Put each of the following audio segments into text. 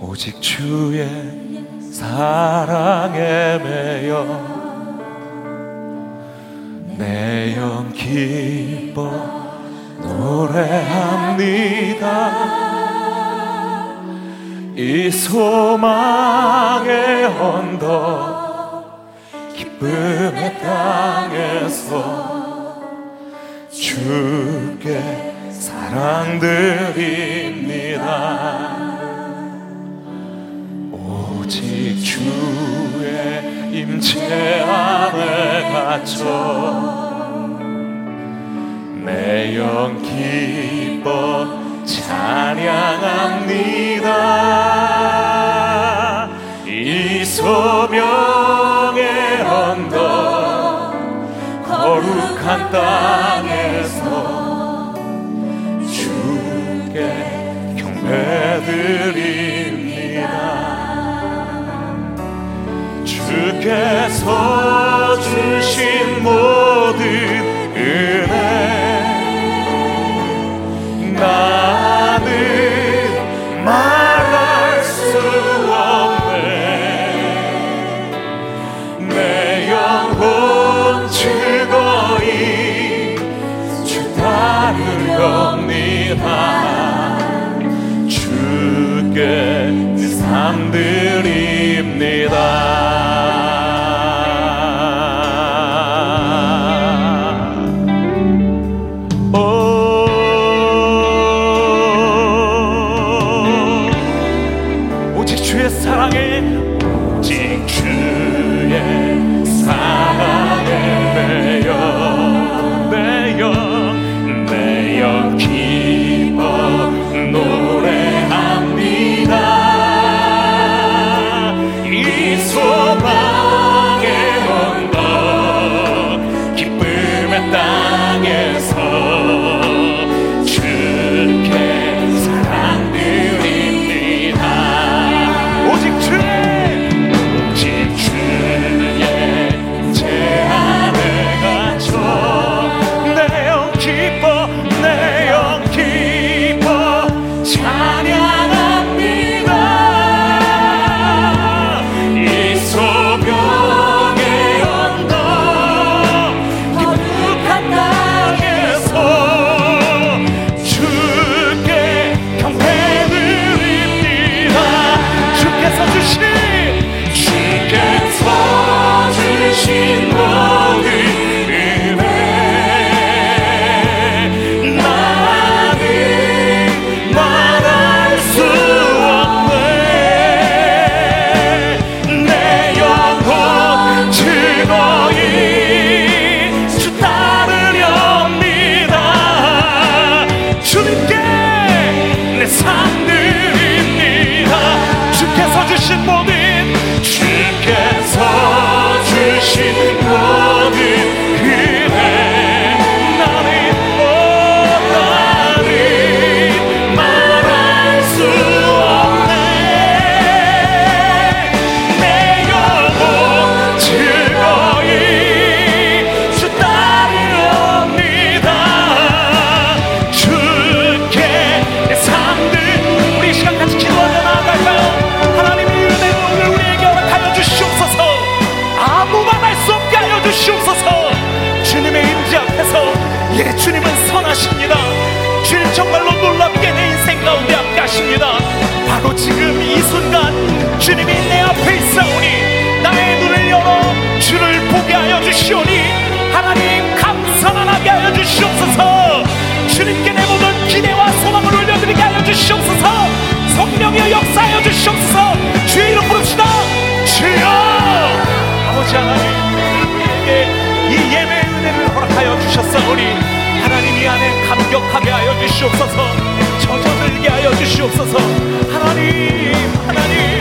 오직 주의 사랑에 매여 내 영 기뻐 노래합니다. 이 소망의 언덕 기쁨의 땅에서 주께 사랑 드립니다. 오직 주의 임재 안에 갇혀 내 영 기뻐 찬양합니다. 이 소명의 언덕 거룩한 땅 주께서 사랑해. 부르셨사오니 하나님 이 안에 감격하게 하여 주시옵소서. 젖어들게 하여 주시옵소서. 하나님 하나님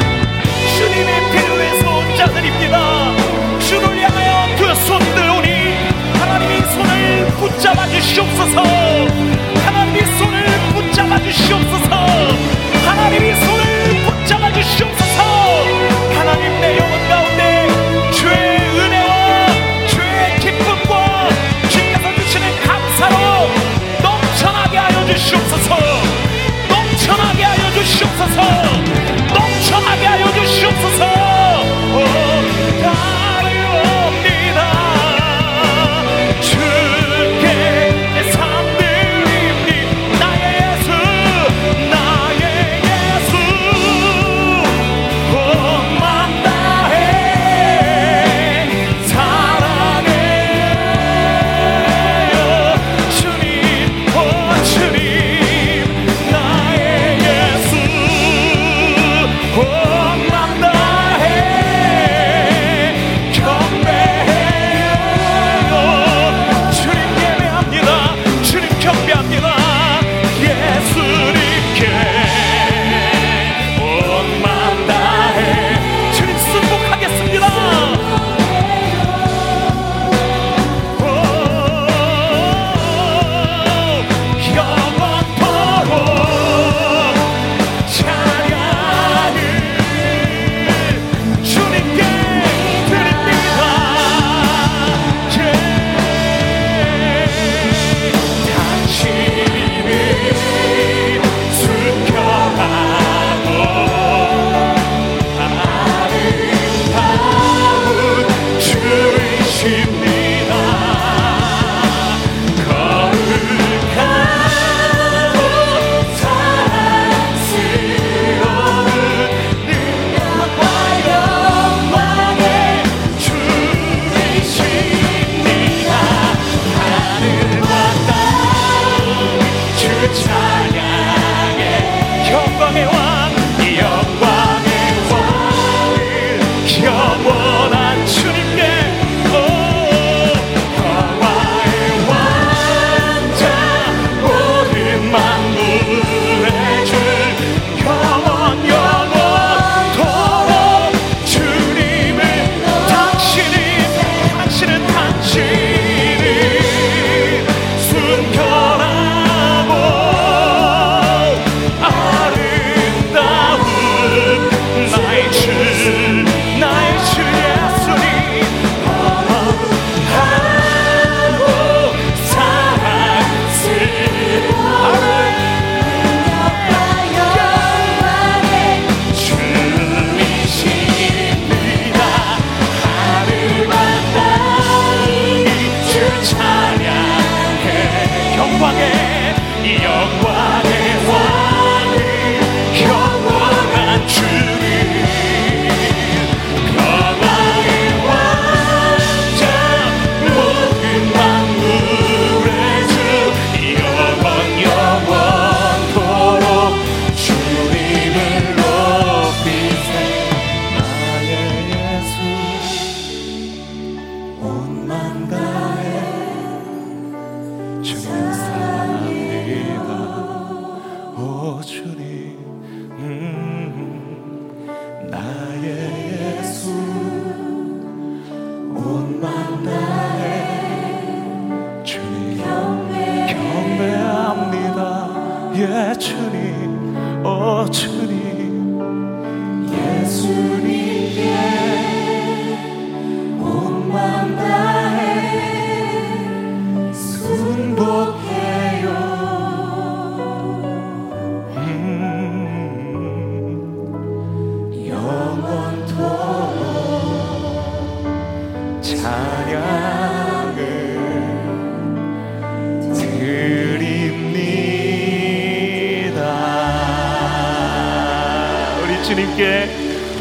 주님의 필요에 서온 자들입니다. 주를 향하여 두 손들 오니 하나님이 손을 붙잡아 주시옵소서. 하나님이 손을 붙잡아 주시옵소서. 하나님이 손을 붙잡아 주시옵소서.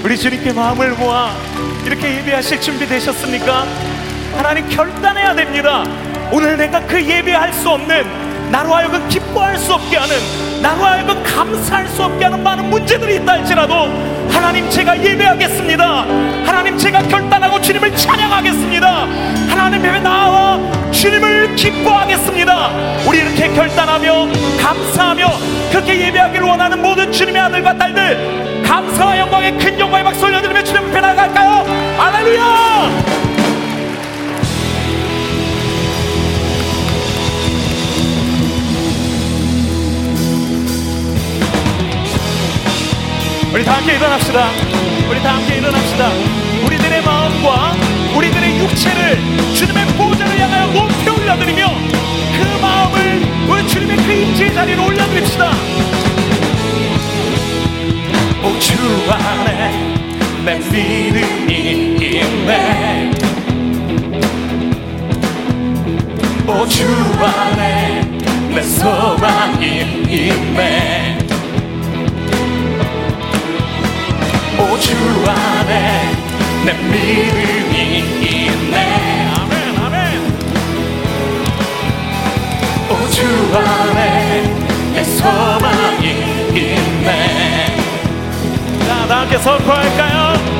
우리 주님께 마음을 모아 이렇게 예배하실 준비 되셨습니까? 하나님 결단해야 됩니다. 오늘 내가 그 예배할 수 없는 나로 하여금 기뻐할 수 없게 하는 나로 하여금 감사할 수 없게 하는 많은 문제들이 있다 할지라도 하나님 제가 예배하겠습니다. 하나님 제가 결단하고 주님을 찬양하겠습니다. 하나님 에 나와 주님을 기뻐하겠습니다. 우리 이렇게 결단하며 감사하며 그렇게 예배하기를 원하는 모든 주님의 아들과 딸들 감사와 영광의 큰 영광의 박수 올려드리며 주님 앞에 나갈까요? 할렐루야! 우리 다 함께 일어납시다. 우리 다 함께 일어납시다. 우리들의 마음과 우리들의 육체를 주님의 보좌를 향하여 높이 올려드리며 그 마음을 우리 주님의 그 임재의 자리로 올려드립시다. 주 안에 내 믿음이 있네. 오주 안에 내 소망이 있네. 오주 안에 내 믿음이 있네. 아멘 아멘. 오주 안에 내 소망이 있네 다 함께 선포할까요?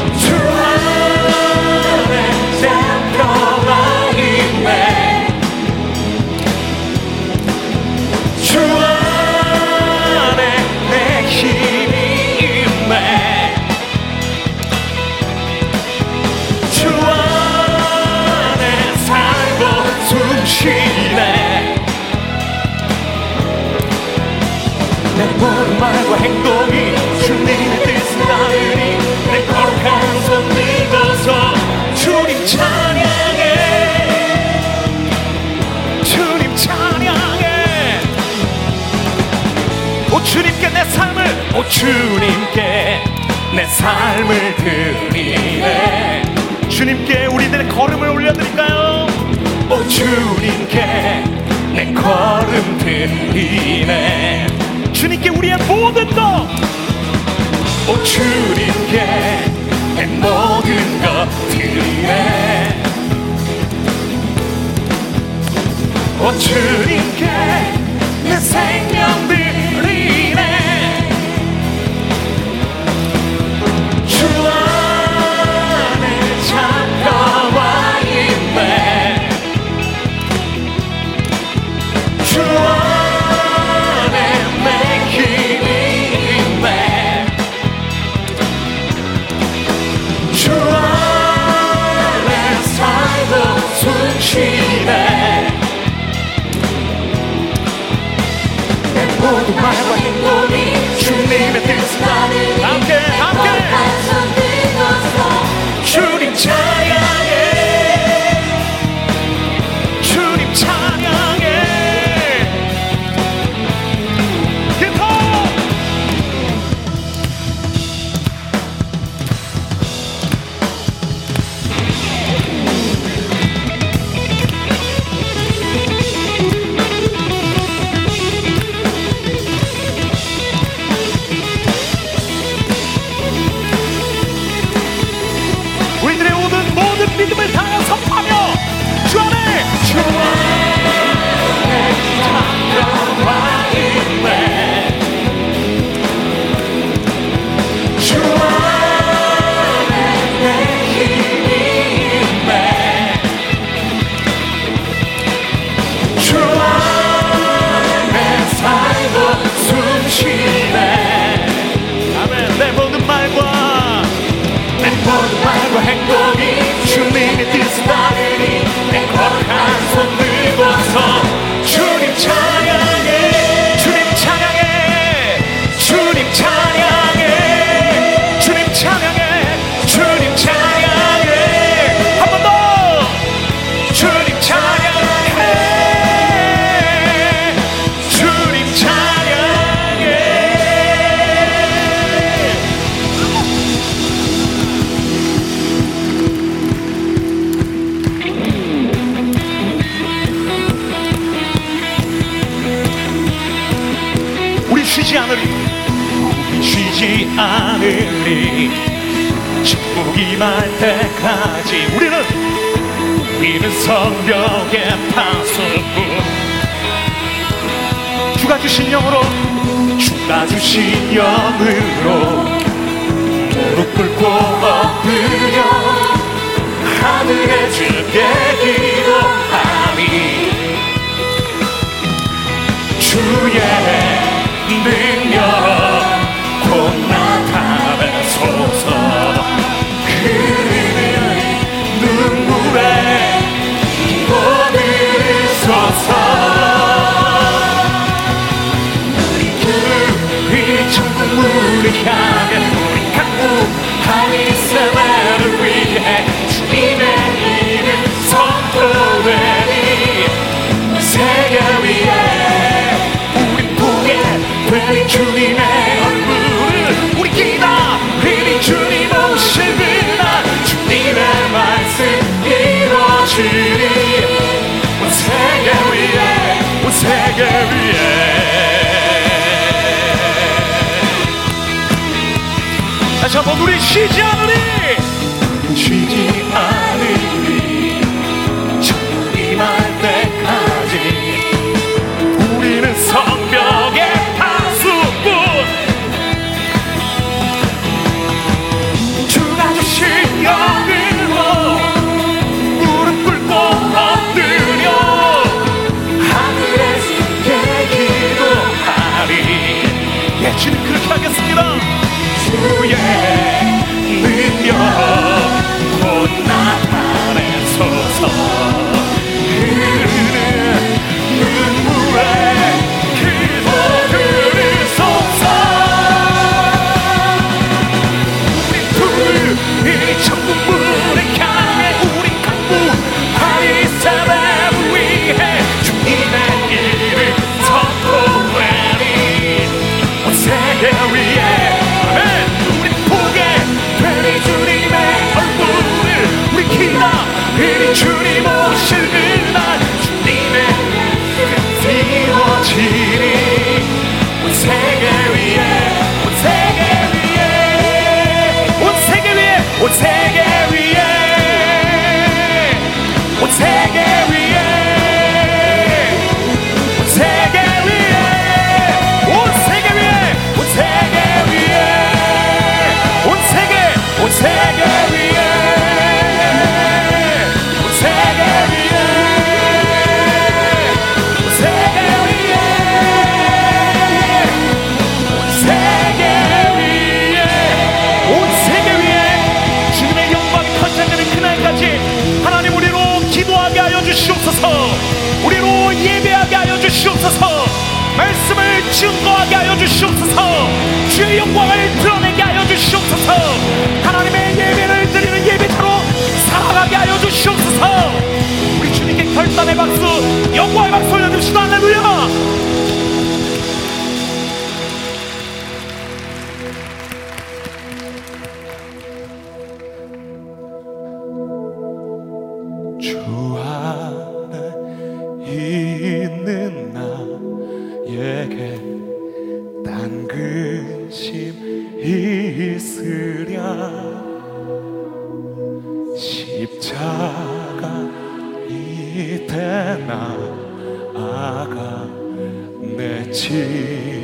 모든 것오 주님께 내 모든 것들이네 오 주님께 함께 함께. 주님 찬 기억의 파수꾼 주가 주신 영으로 주가 주신 영으로 무릎 꿇고 엎드려 하늘에 주께 기도하니 주의 우리 향해 우리 한국 한인사회를 위해 주님의 이름 선포되니 세계 위에 우리 보게 되니 주님의 한번 우리 쉬지 않을 너에게 딴 근심 있으랴 십자가 이태 나아가 내 집.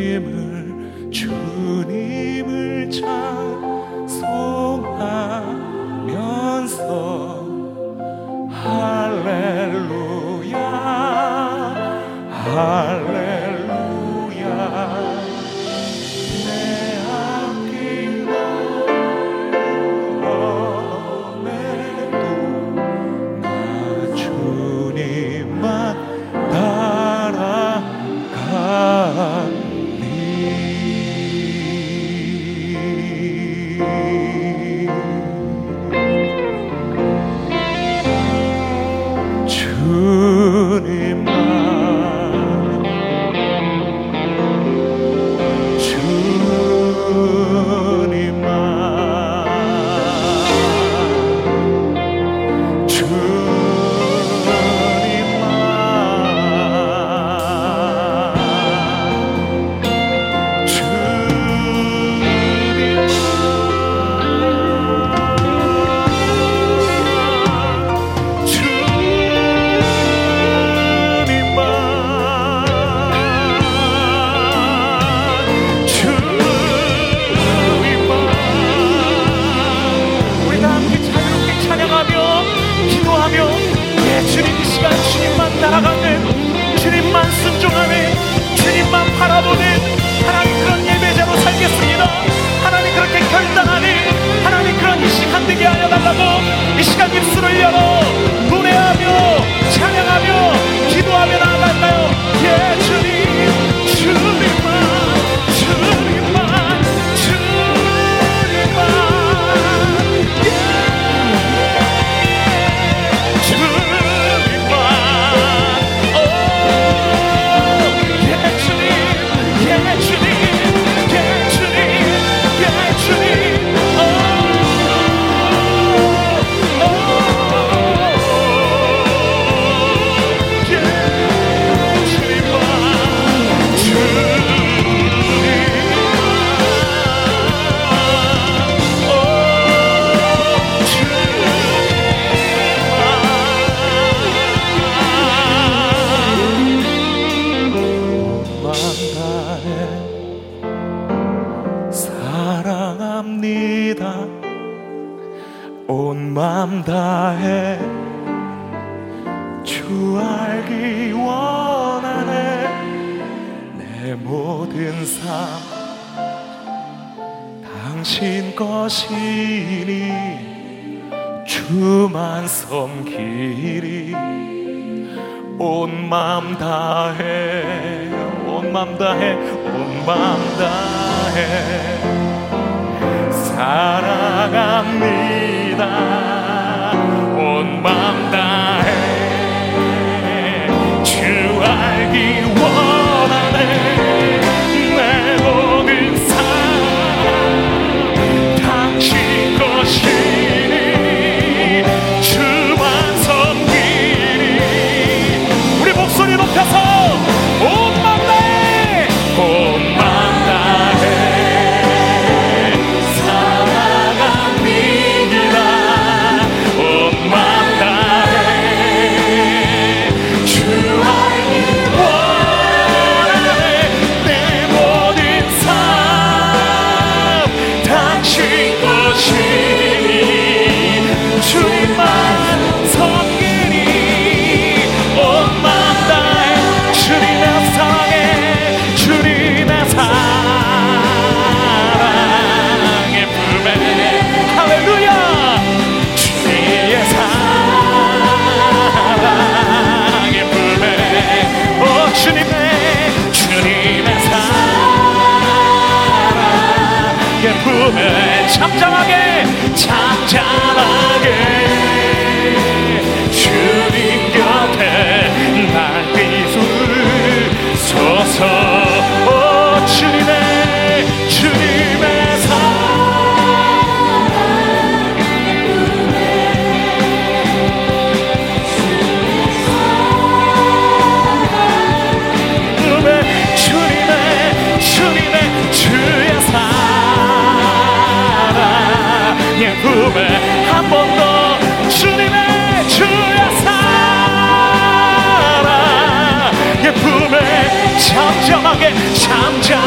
niebie. 맘 다해. 주 알기 원하네. 내 모든 삶 당신 것이니. 주만 섬기리 온 마음 다해. 온 마음 다해. 온 마음 다해. 사랑합니다. 온 맘 다해. 주 알기 원하네. 꿈을 잠잠하게 잠잠하게. 품에 한 번 더 주님의 주여 사랑. 예 품에 잠잠하게 잠잠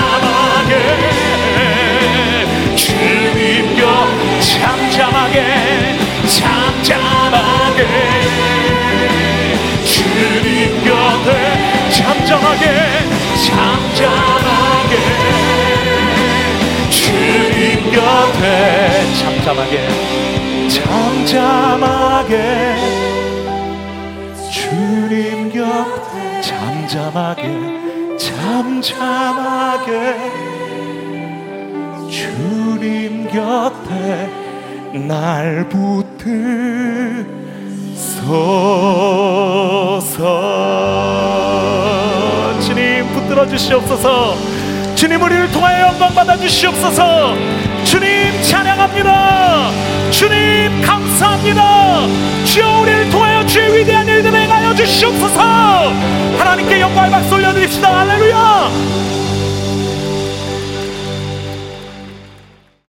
잠잠하게 잠잠하게 주님 곁에 잠잠하게 잠잠하게 주님 곁에 날 붙들소서. 주님 붙들어 주시옵소서 주님 우리를 통하여 영광 받아 주시옵소서. 주님 찬양합니다. 주님 감사합니다. 주여 우리를 통하여 주의 위대한 일들을 행하여 주시옵소서. 하나님께 영광을 박수 올려드립시다. 할렐루야